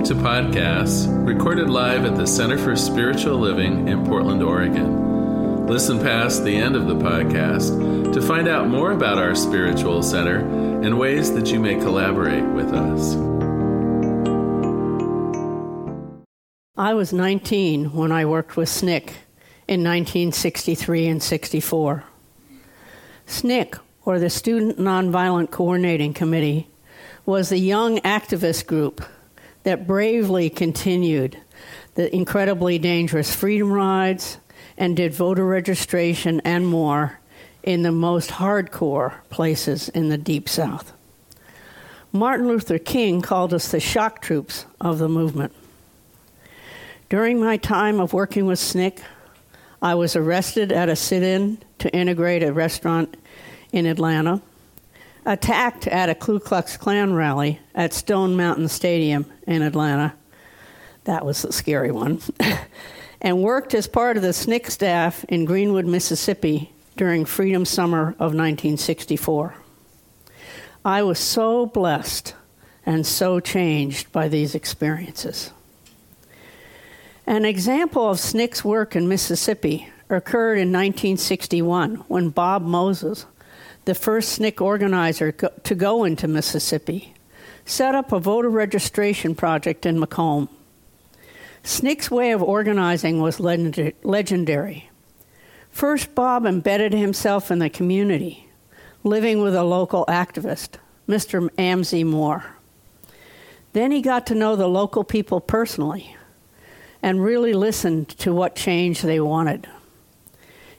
Welcome to podcasts recorded live at the Center for Spiritual Living in Portland, Oregon. Listen past the end of the podcast to find out more about our spiritual center and ways that you may collaborate with us. I was 19 when I worked with SNCC in 1963 and 64. SNCC, or the Student Nonviolent Coordinating Committee, was the young activist group that bravely continued the incredibly dangerous freedom rides and did voter registration and more in the most hardcore places in the Deep South. Martin Luther King called us the shock troops of the movement. During my time of working with SNCC, I was arrested at a sit in to integrate a restaurant in Atlanta attacked at a Ku Klux Klan rally at Stone Mountain Stadium in Atlanta. That was the scary one. and worked as part of the SNCC staff in Greenwood, Mississippi during Freedom Summer of 1964. I was so blessed and so changed by these experiences. An example of SNCC's work in Mississippi occurred in 1961 when Bob Moses the first SNCC organizer to go into Mississippi, set up a voter registration project in McComb. SNCC's way of organizing was legendary. First, Bob embedded himself in the community, living with a local activist, Mr. Amzie Moore. Then he got to know the local people personally and really listened to what change they wanted.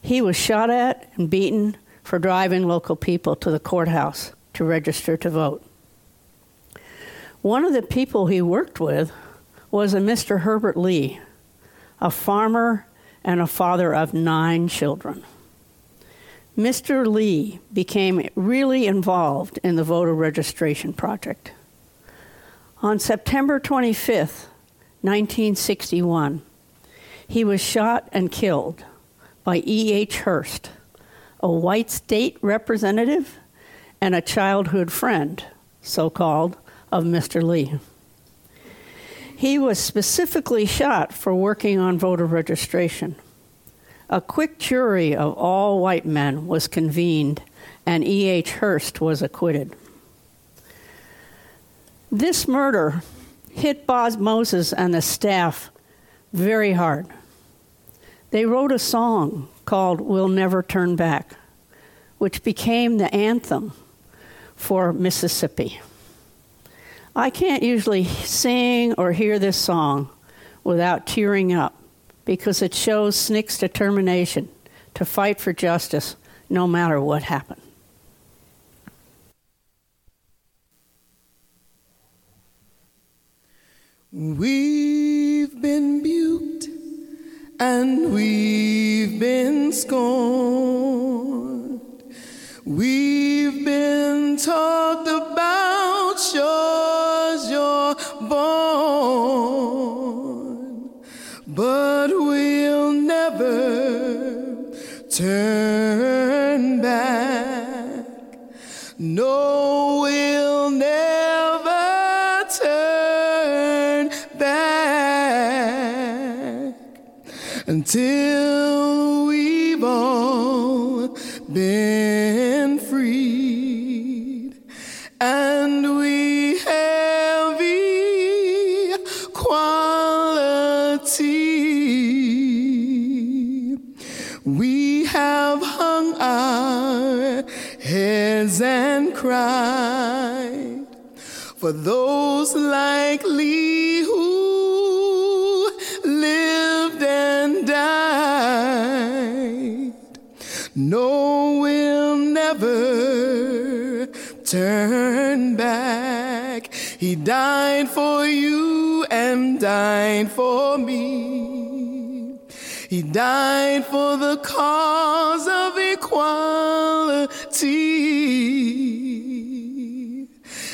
He was shot at and beaten for driving local people to the courthouse to register to vote. One of the people he worked with was a Mr. Herbert Lee, a farmer and a father of nine children. Mr. Lee became really involved in the voter registration project. On September 25, 1961, he was shot and killed by E.H. Hurst a white state representative, and a childhood friend, so called, of Mr. Lee. He was specifically shot for working on voter registration. A quick jury of all white men was convened, and E.H. Hurst was acquitted. This murder hit Bob Moses and the staff very hard. They wrote a song called We'll Never Turn Back, which became the anthem for Mississippi. I can't usually sing or hear this song without tearing up because it shows SNCC's determination to fight for justice no matter what happened. We've been buked and we've been scorned. Turn back. He died for you and died for me. He died for the cause of equality.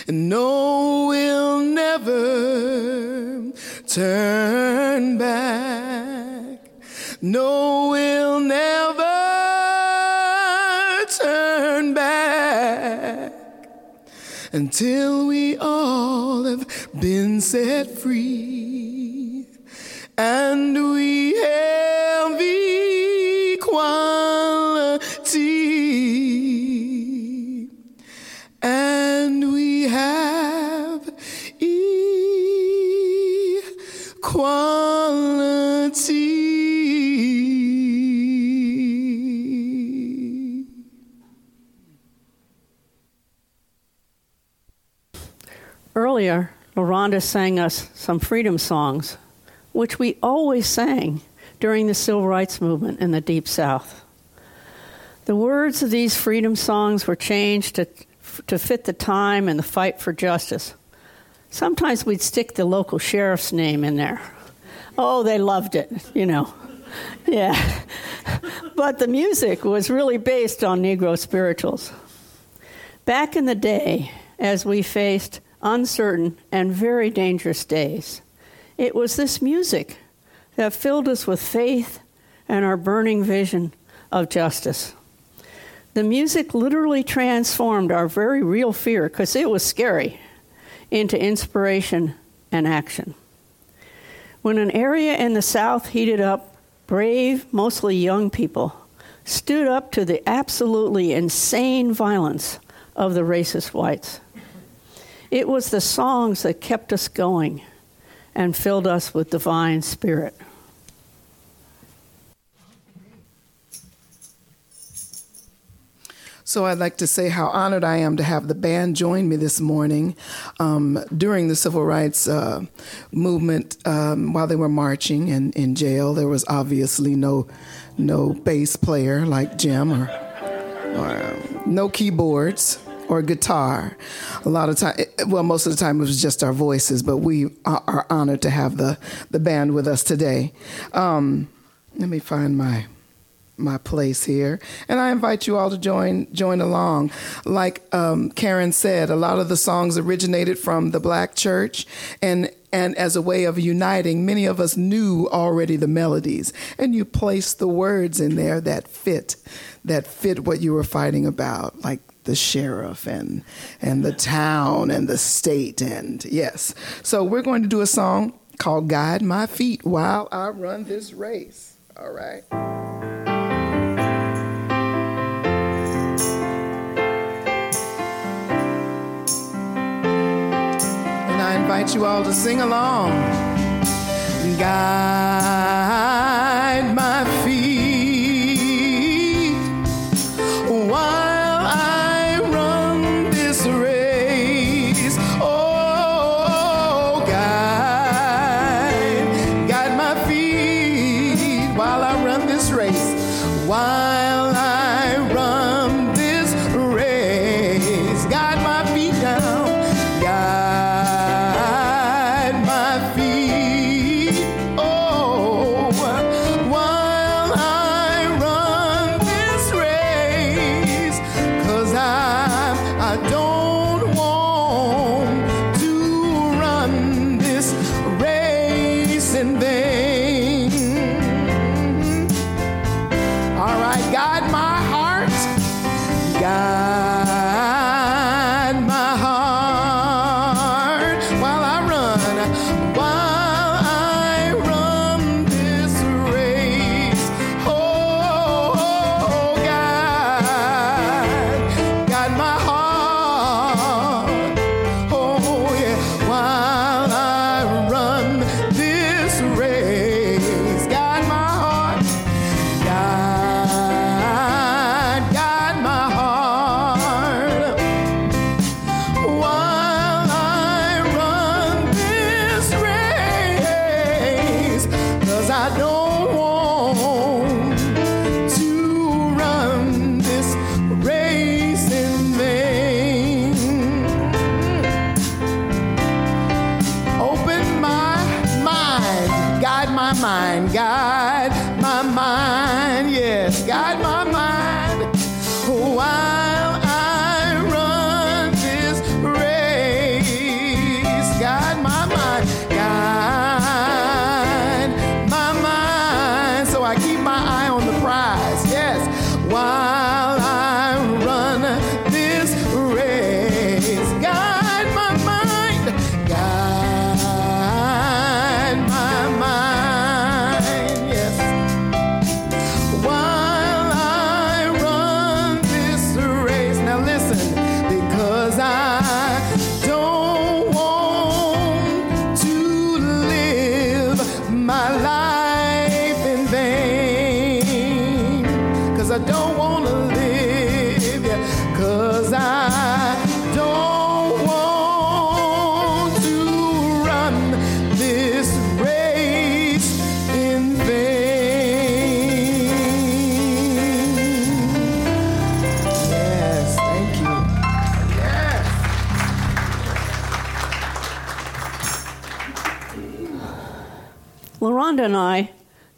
And no, we'll never turn back. No, we'll never until we all have been set free. And we Earlier, LaRonda sang us some freedom songs, which we always sang during the Civil Rights Movement in the Deep South. The words of these freedom songs were changed to, to fit the time and the fight for justice. Sometimes we'd stick the local sheriff's name in there. Oh, they loved it, you know. Yeah. but the music was really based on Negro spirituals. Back in the day, as we faced uncertain and very dangerous days, it was this music that filled us with faith and our burning vision of justice. The music literally transformed our very real fear, because it was scary, into inspiration and action. When an area in the South heated up, brave, mostly young people stood up to the absolutely insane violence of the racist whites. It was the songs that kept us going and filled us with divine spirit. So I'd like to say how honored I am to have the band join me this morning um, during the civil rights uh, movement um, while they were marching and in jail. There was obviously no no bass player like Jim or, or um, no keyboards or guitar. A lot of time, well, most of the time it was just our voices, but we are, honored to have the the band with us today. Um, let me find my my place here and i invite you all to join join along like um, karen said a lot of the songs originated from the black church and and as a way of uniting many of us knew already the melodies and you placed the words in there that fit that fit what you were fighting about like the sheriff and and the town and the state and yes so we're going to do a song called guide my feet while i run this race all right And I invite you all to sing along.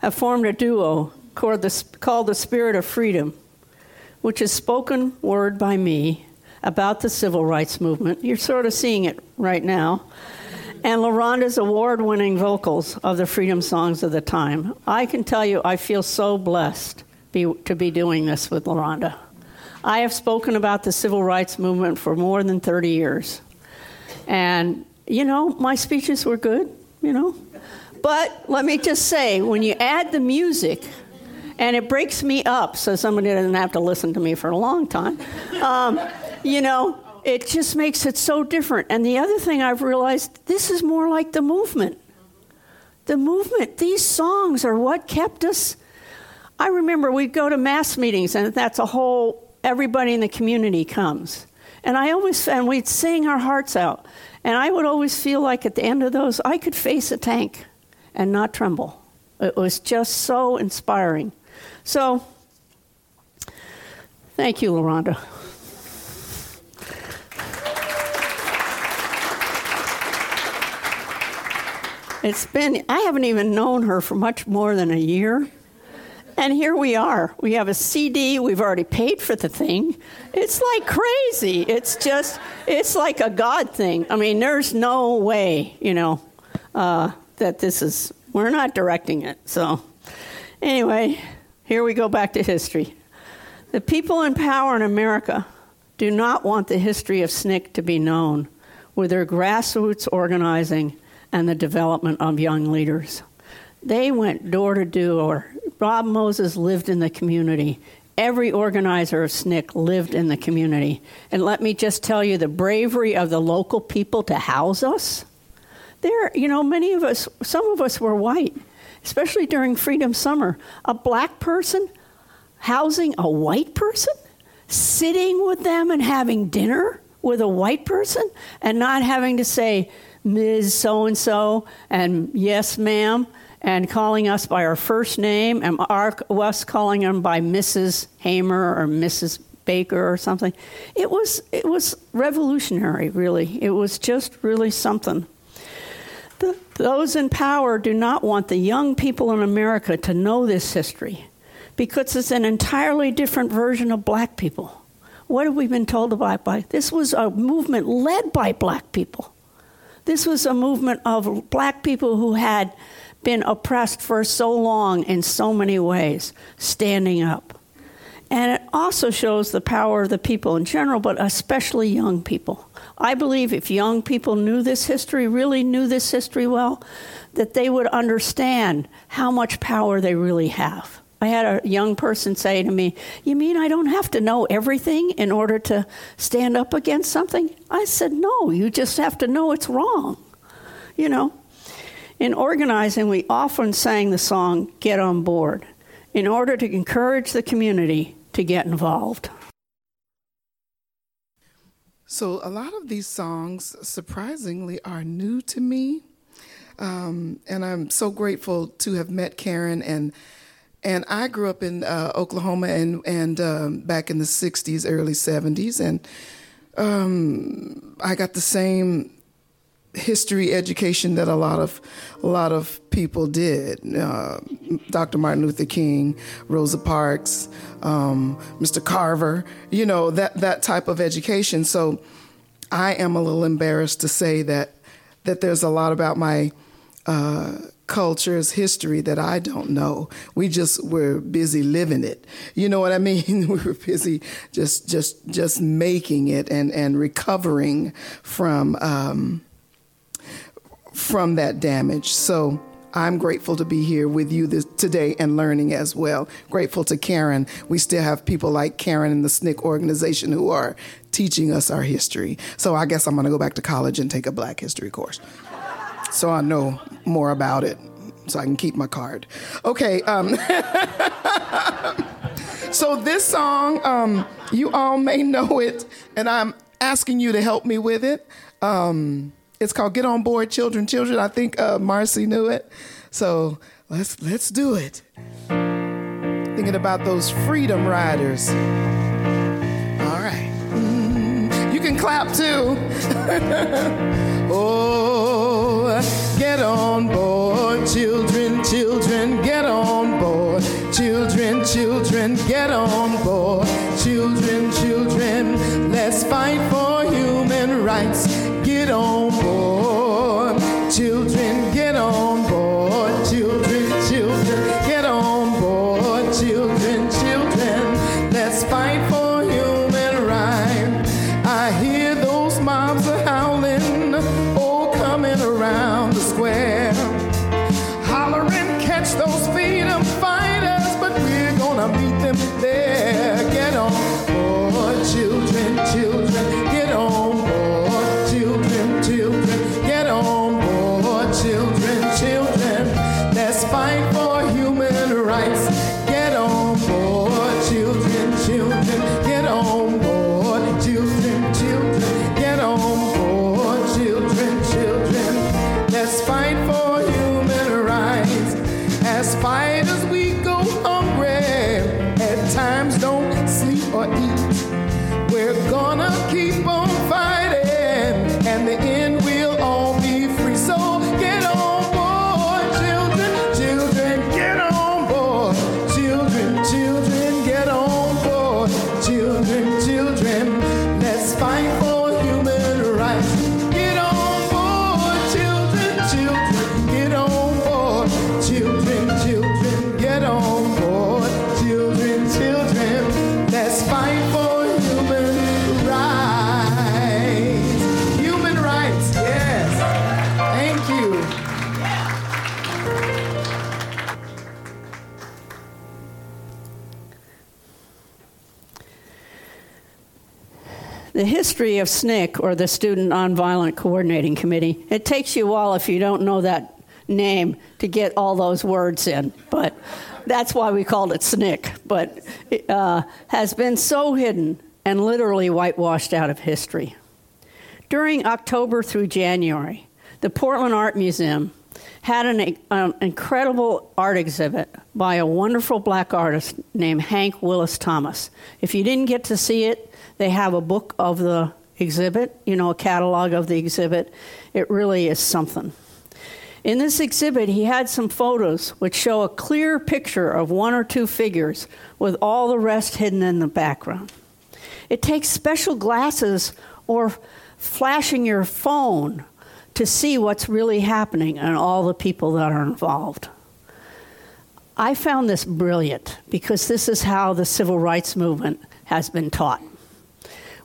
Have formed a duo called the, called the Spirit of Freedom, which is spoken word by me about the civil rights movement. You're sort of seeing it right now. And LaRonda's award winning vocals of the freedom songs of the time. I can tell you, I feel so blessed be, to be doing this with LaRonda. I have spoken about the civil rights movement for more than 30 years. And, you know, my speeches were good, you know. But let me just say, when you add the music, and it breaks me up so somebody doesn't have to listen to me for a long time, um, you know, it just makes it so different. And the other thing I've realized this is more like the movement. The movement, these songs are what kept us. I remember we'd go to mass meetings, and that's a whole, everybody in the community comes. And I always, and we'd sing our hearts out. And I would always feel like at the end of those, I could face a tank and not tremble. It was just so inspiring. So, thank you, LaRonda. It's been, I haven't even known her for much more than a year. And here we are. We have a CD. We've already paid for the thing. It's like crazy. It's just, it's like a God thing. I mean, there's no way, you know, uh, that this is, we're not directing it. So, anyway, here we go back to history. The people in power in America do not want the history of SNCC to be known with their grassroots organizing and the development of young leaders. They went door to door. Bob Moses lived in the community. Every organizer of SNCC lived in the community. And let me just tell you the bravery of the local people to house us. There, you know, many of us, some of us were white, especially during Freedom Summer. A black person housing a white person, sitting with them and having dinner with a white person, and not having to say, Ms. So and so, and yes, ma'am, and calling us by our first name, and our, us calling them by Mrs. Hamer or Mrs. Baker or something. It was, it was revolutionary, really. It was just really something. Those in power do not want the young people in America to know this history because it's an entirely different version of black people. What have we been told about? By this was a movement led by black people. This was a movement of black people who had been oppressed for so long in so many ways, standing up. And it also shows the power of the people in general, but especially young people. I believe if young people knew this history, really knew this history well, that they would understand how much power they really have. I had a young person say to me, You mean I don't have to know everything in order to stand up against something? I said, No, you just have to know it's wrong. You know, in organizing, we often sang the song Get on Board in order to encourage the community to get involved. So, a lot of these songs, surprisingly, are new to me. Um, and I'm so grateful to have met Karen and and I grew up in uh, Oklahoma and and um, back in the '60s, early '70s, and um, I got the same history education that a lot of a lot of people did. Uh, Dr. Martin Luther King, Rosa Parks, um, Mr. Carver, you know that that type of education. So I am a little embarrassed to say that that there's a lot about my uh, culture's history that I don't know. We just were busy living it. You know what I mean? we were busy just just just making it and and recovering from um, from that damage. So. I'm grateful to be here with you this, today and learning as well. Grateful to Karen. We still have people like Karen in the SNCC organization who are teaching us our history. So I guess I'm going to go back to college and take a Black History course so I know more about it, so I can keep my card. Okay. Um, so this song, um, you all may know it, and I'm asking you to help me with it. Um, it's called "Get On Board, Children, Children." I think uh, Marcy knew it, so let's let's do it. Thinking about those freedom riders. All right, mm, you can clap too. oh get on board, children, children, get on board. Children, children, get on board. Children, children, let's fight for human rights. On board. As fighters, we go hungry. At times, don't sleep or eat. History of SNCC, or the Student Nonviolent Coordinating Committee, it takes you all, if you don't know that name, to get all those words in. But that's why we called it SNCC. But it uh, has been so hidden and literally whitewashed out of history. During October through January, the Portland Art Museum had an, an incredible art exhibit by a wonderful black artist named Hank Willis Thomas. If you didn't get to see it, they have a book of the exhibit, you know, a catalog of the exhibit. It really is something. In this exhibit, he had some photos which show a clear picture of one or two figures with all the rest hidden in the background. It takes special glasses or flashing your phone to see what's really happening and all the people that are involved. I found this brilliant because this is how the civil rights movement has been taught.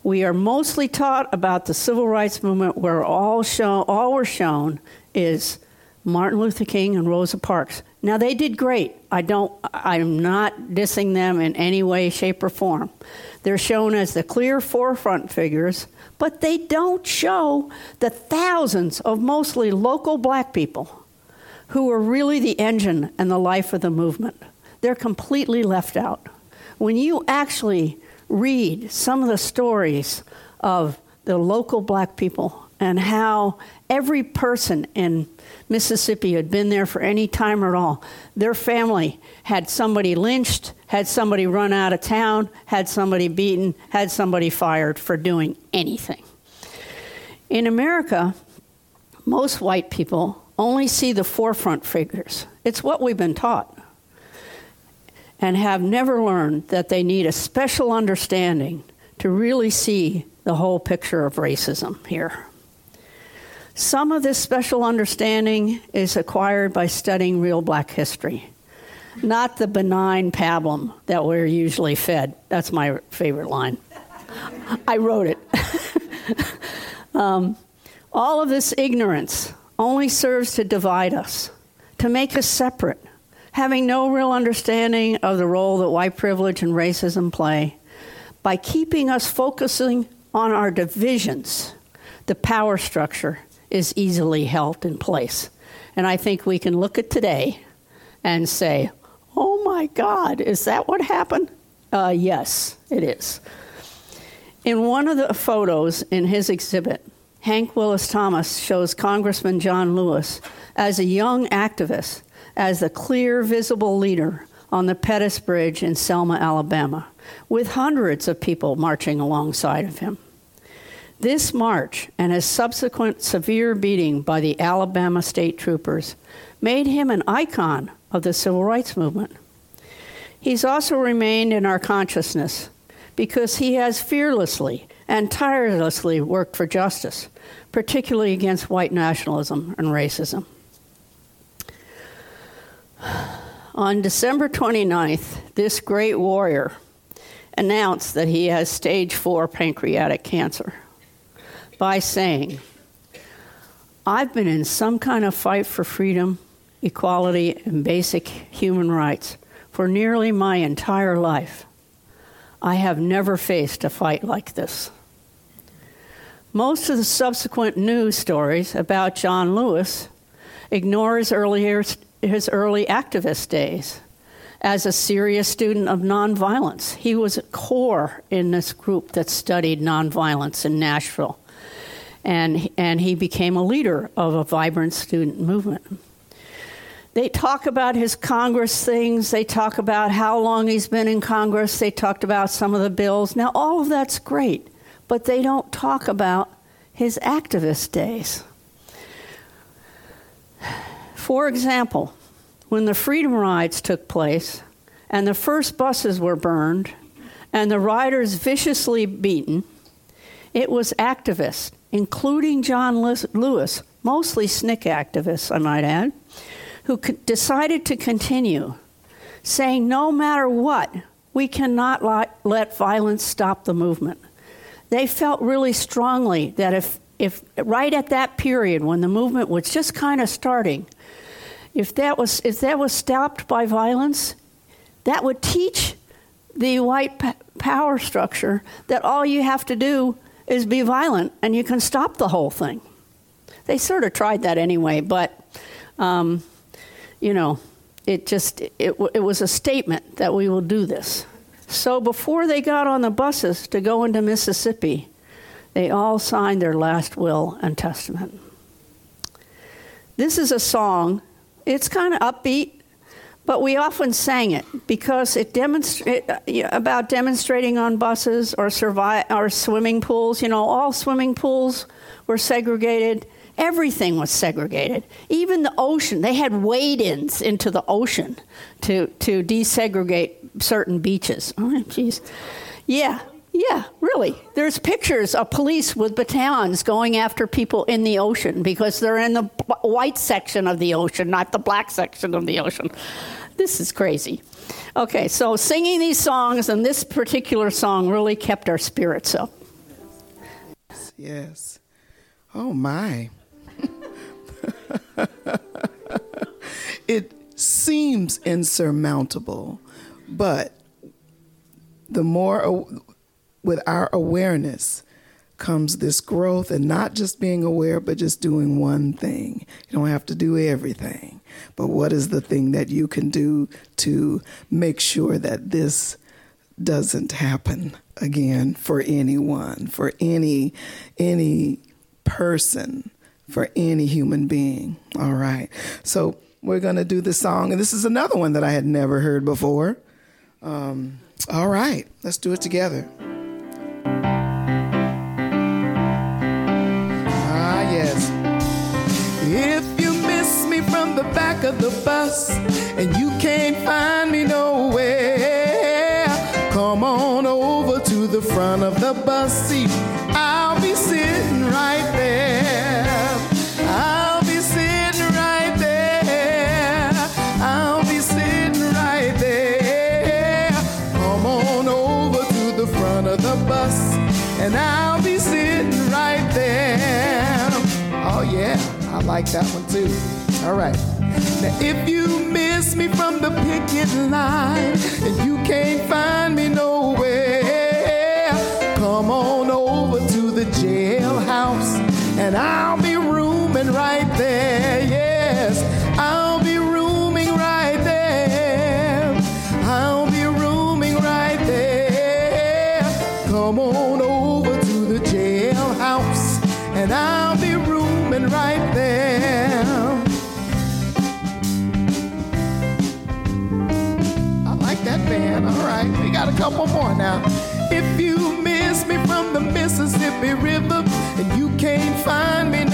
We are mostly taught about the civil rights movement where all shown all we're shown is Martin Luther King and Rosa Parks. Now they did great. I don't I'm not dissing them in any way shape or form. They're shown as the clear forefront figures, but they don't show the thousands of mostly local black people who are really the engine and the life of the movement. They're completely left out. When you actually read some of the stories of the local black people and how every person in Mississippi had been there for any time at all. Their family had somebody lynched, had somebody run out of town, had somebody beaten, had somebody fired for doing anything. In America, most white people only see the forefront figures. It's what we've been taught and have never learned that they need a special understanding to really see the whole picture of racism here. Some of this special understanding is acquired by studying real black history, not the benign pablum that we're usually fed. That's my favorite line. I wrote it. um, all of this ignorance only serves to divide us, to make us separate, having no real understanding of the role that white privilege and racism play. By keeping us focusing on our divisions, the power structure is easily held in place. And I think we can look at today and say, oh my God, is that what happened? Uh, yes, it is. In one of the photos in his exhibit, Hank Willis Thomas shows Congressman John Lewis as a young activist, as the clear, visible leader on the Pettus Bridge in Selma, Alabama, with hundreds of people marching alongside of him. This march and his subsequent severe beating by the Alabama state troopers made him an icon of the civil rights movement. He's also remained in our consciousness because he has fearlessly and tirelessly worked for justice, particularly against white nationalism and racism. On December 29th, this great warrior announced that he has stage four pancreatic cancer by saying, I've been in some kind of fight for freedom, equality, and basic human rights for nearly my entire life. I have never faced a fight like this. Most of the subsequent news stories about John Lewis ignore his earlier his early activist days. As a serious student of nonviolence, he was core in this group that studied nonviolence in Nashville. And, and he became a leader of a vibrant student movement. They talk about his Congress things. They talk about how long he's been in Congress. They talked about some of the bills. Now, all of that's great, but they don't talk about his activist days. For example, when the Freedom Rides took place and the first buses were burned and the riders viciously beaten, it was activists, including John Lewis, mostly SNCC activists, I might add, who decided to continue, saying no matter what, we cannot let violence stop the movement. They felt really strongly that if, if right at that period when the movement was just kind of starting, if that was if that was stopped by violence, that would teach the white power structure that all you have to do is be violent and you can stop the whole thing. They sort of tried that anyway, but um, you know, it just it, it was a statement that we will do this. So before they got on the buses to go into Mississippi, they all signed their last will and testament. This is a song it's kind of upbeat, but we often sang it because it demonstrate uh, about demonstrating on buses or survive or swimming pools. You know, all swimming pools were segregated. Everything was segregated. Even the ocean. They had wade-ins into the ocean to to desegregate certain beaches. Oh, jeez. Yeah, yeah, really. There's pictures of police with batons going after people in the ocean because they're in the white section of the ocean, not the black section of the ocean. This is crazy. Okay, so singing these songs and this particular song really kept our spirits up. Yes. Oh, my. it seems insurmountable, but the more with our awareness comes this growth and not just being aware, but just doing one thing. You don't have to do everything, but what is the thing that you can do to make sure that this doesn't happen again for anyone, for any any person, for any human being. All right. So we're going to do this song, and this is another one that I had never heard before. Um, all right, let's do it together. Ah, if you miss me from the back of the bus and you can't find me nowhere, come on over to the front of the bus seat. Like that one too. All right. Now, if you miss me from the picket line and you can't find me nowhere, come on over to the jailhouse and I'll couple more now. If you miss me from the Mississippi River and you can't find me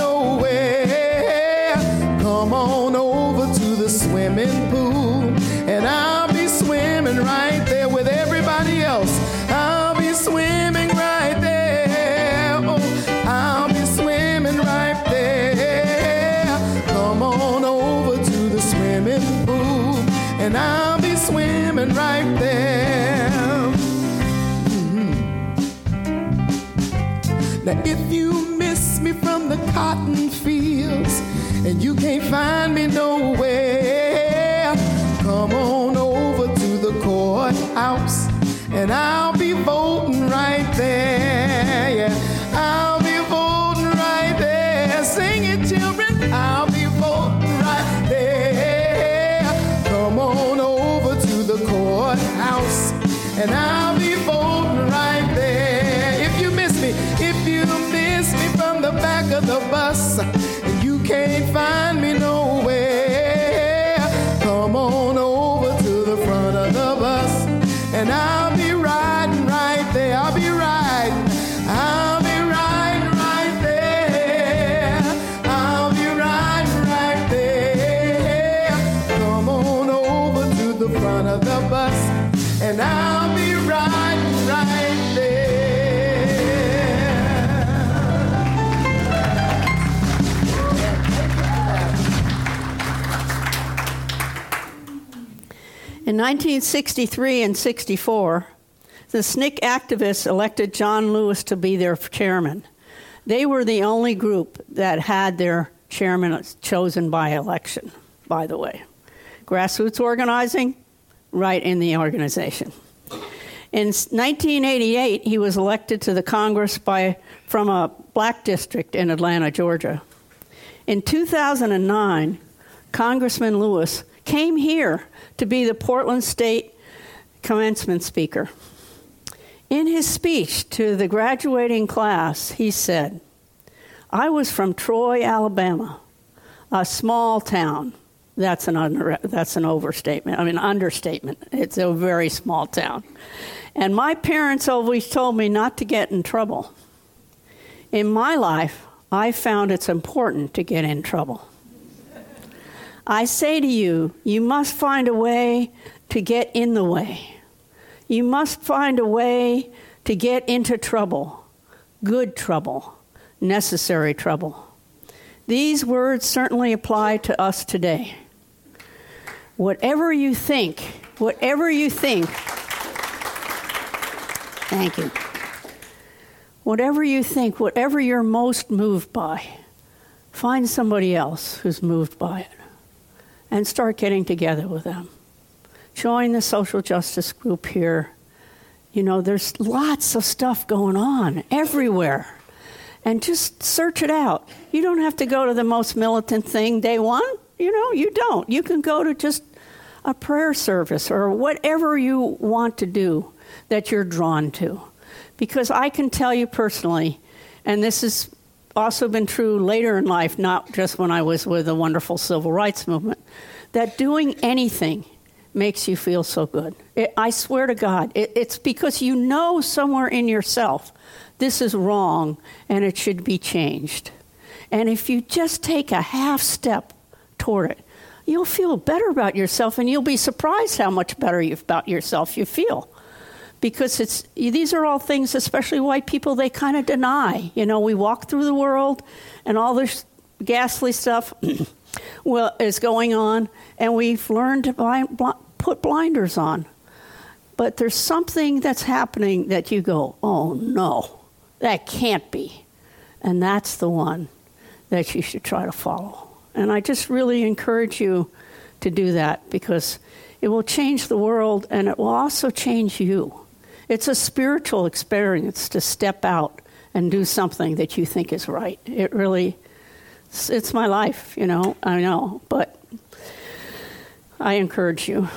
if you miss me from the cotton fields and you can't find me nowhere, come on over to the courthouse and I'll be voting 1963 and 64, the SNCC activists elected John Lewis to be their chairman. They were the only group that had their chairman chosen by election, by the way. Grassroots organizing, right in the organization. In 1988, he was elected to the Congress by, from a black district in Atlanta, Georgia. In 2009, Congressman Lewis came here to be the Portland State commencement speaker. In his speech to the graduating class, he said, I was from Troy, Alabama, a small town. That's an, under, that's an overstatement. I mean, understatement. It's a very small town. And my parents always told me not to get in trouble. In my life, I found it's important to get in trouble. I say to you, you must find a way to get in the way. You must find a way to get into trouble, good trouble, necessary trouble. These words certainly apply to us today. Whatever you think, whatever you think, thank you. Whatever you think, whatever you're most moved by, find somebody else who's moved by it and start getting together with them. Join the social justice group here. You know, there's lots of stuff going on everywhere. And just search it out. You don't have to go to the most militant thing day one. You know, you don't. You can go to just a prayer service or whatever you want to do that you're drawn to. Because I can tell you personally, and this has also been true later in life, not just when I was with the wonderful civil rights movement, that doing anything makes you feel so good. It, I swear to God, it, it's because you know somewhere in yourself this is wrong and it should be changed. And if you just take a half step toward it, you'll feel better about yourself and you'll be surprised how much better you, about yourself you feel. Because it's, these are all things, especially white people, they kind of deny. You know, we walk through the world and all this ghastly stuff well, is going on, and we've learned to blind, bl- put blinders on. But there's something that's happening that you go, oh no, that can't be. And that's the one that you should try to follow. And I just really encourage you to do that because it will change the world and it will also change you. It's a spiritual experience to step out and do something that you think is right. It really, it's, it's my life, you know, I know, but I encourage you.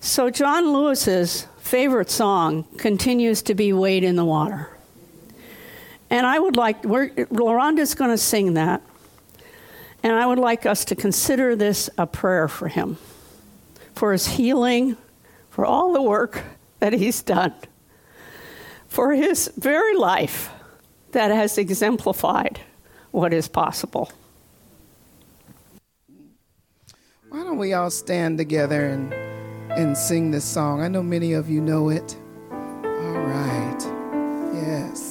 So, John Lewis's favorite song continues to be Wade in the Water. And I would like, we're, Loranda's going to sing that. And I would like us to consider this a prayer for him, for his healing, for all the work that he's done, for his very life that has exemplified what is possible. Why don't we all stand together and, and sing this song? I know many of you know it. All right. Yes.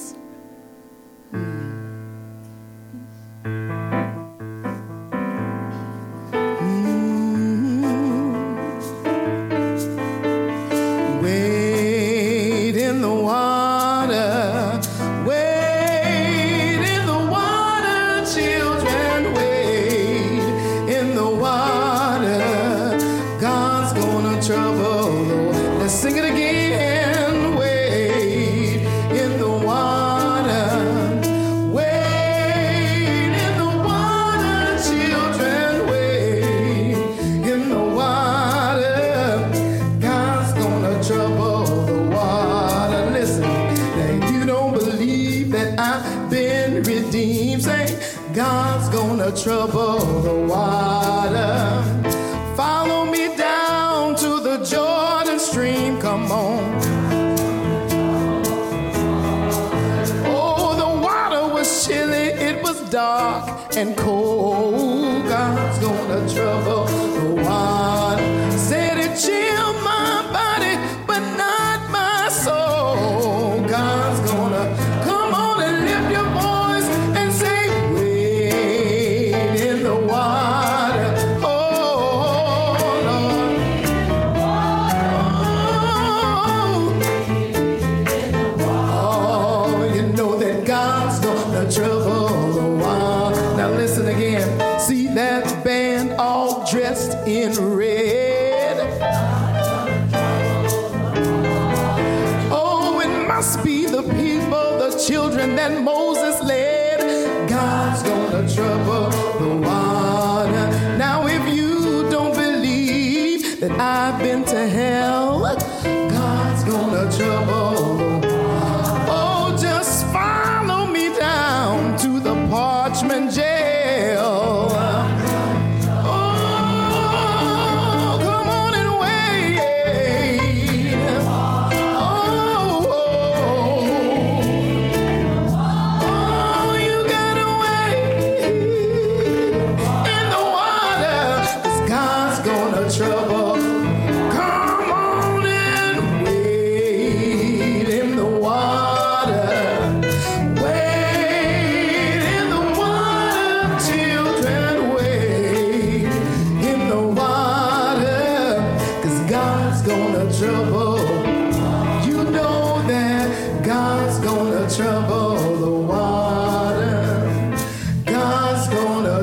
Children that Moses led. God's gonna trouble the water. Now, if you don't believe that I've been to hell, God's gonna trouble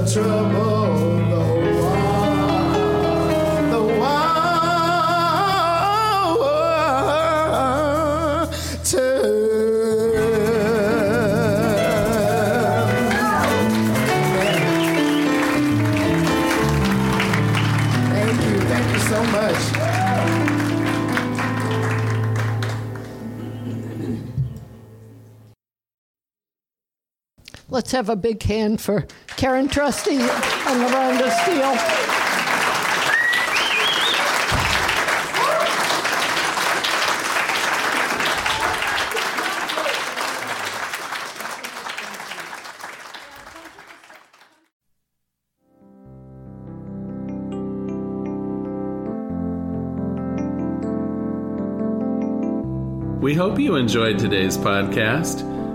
trouble Let's have a big hand for Karen Trusty and Miranda Steele. We hope you enjoyed today's podcast.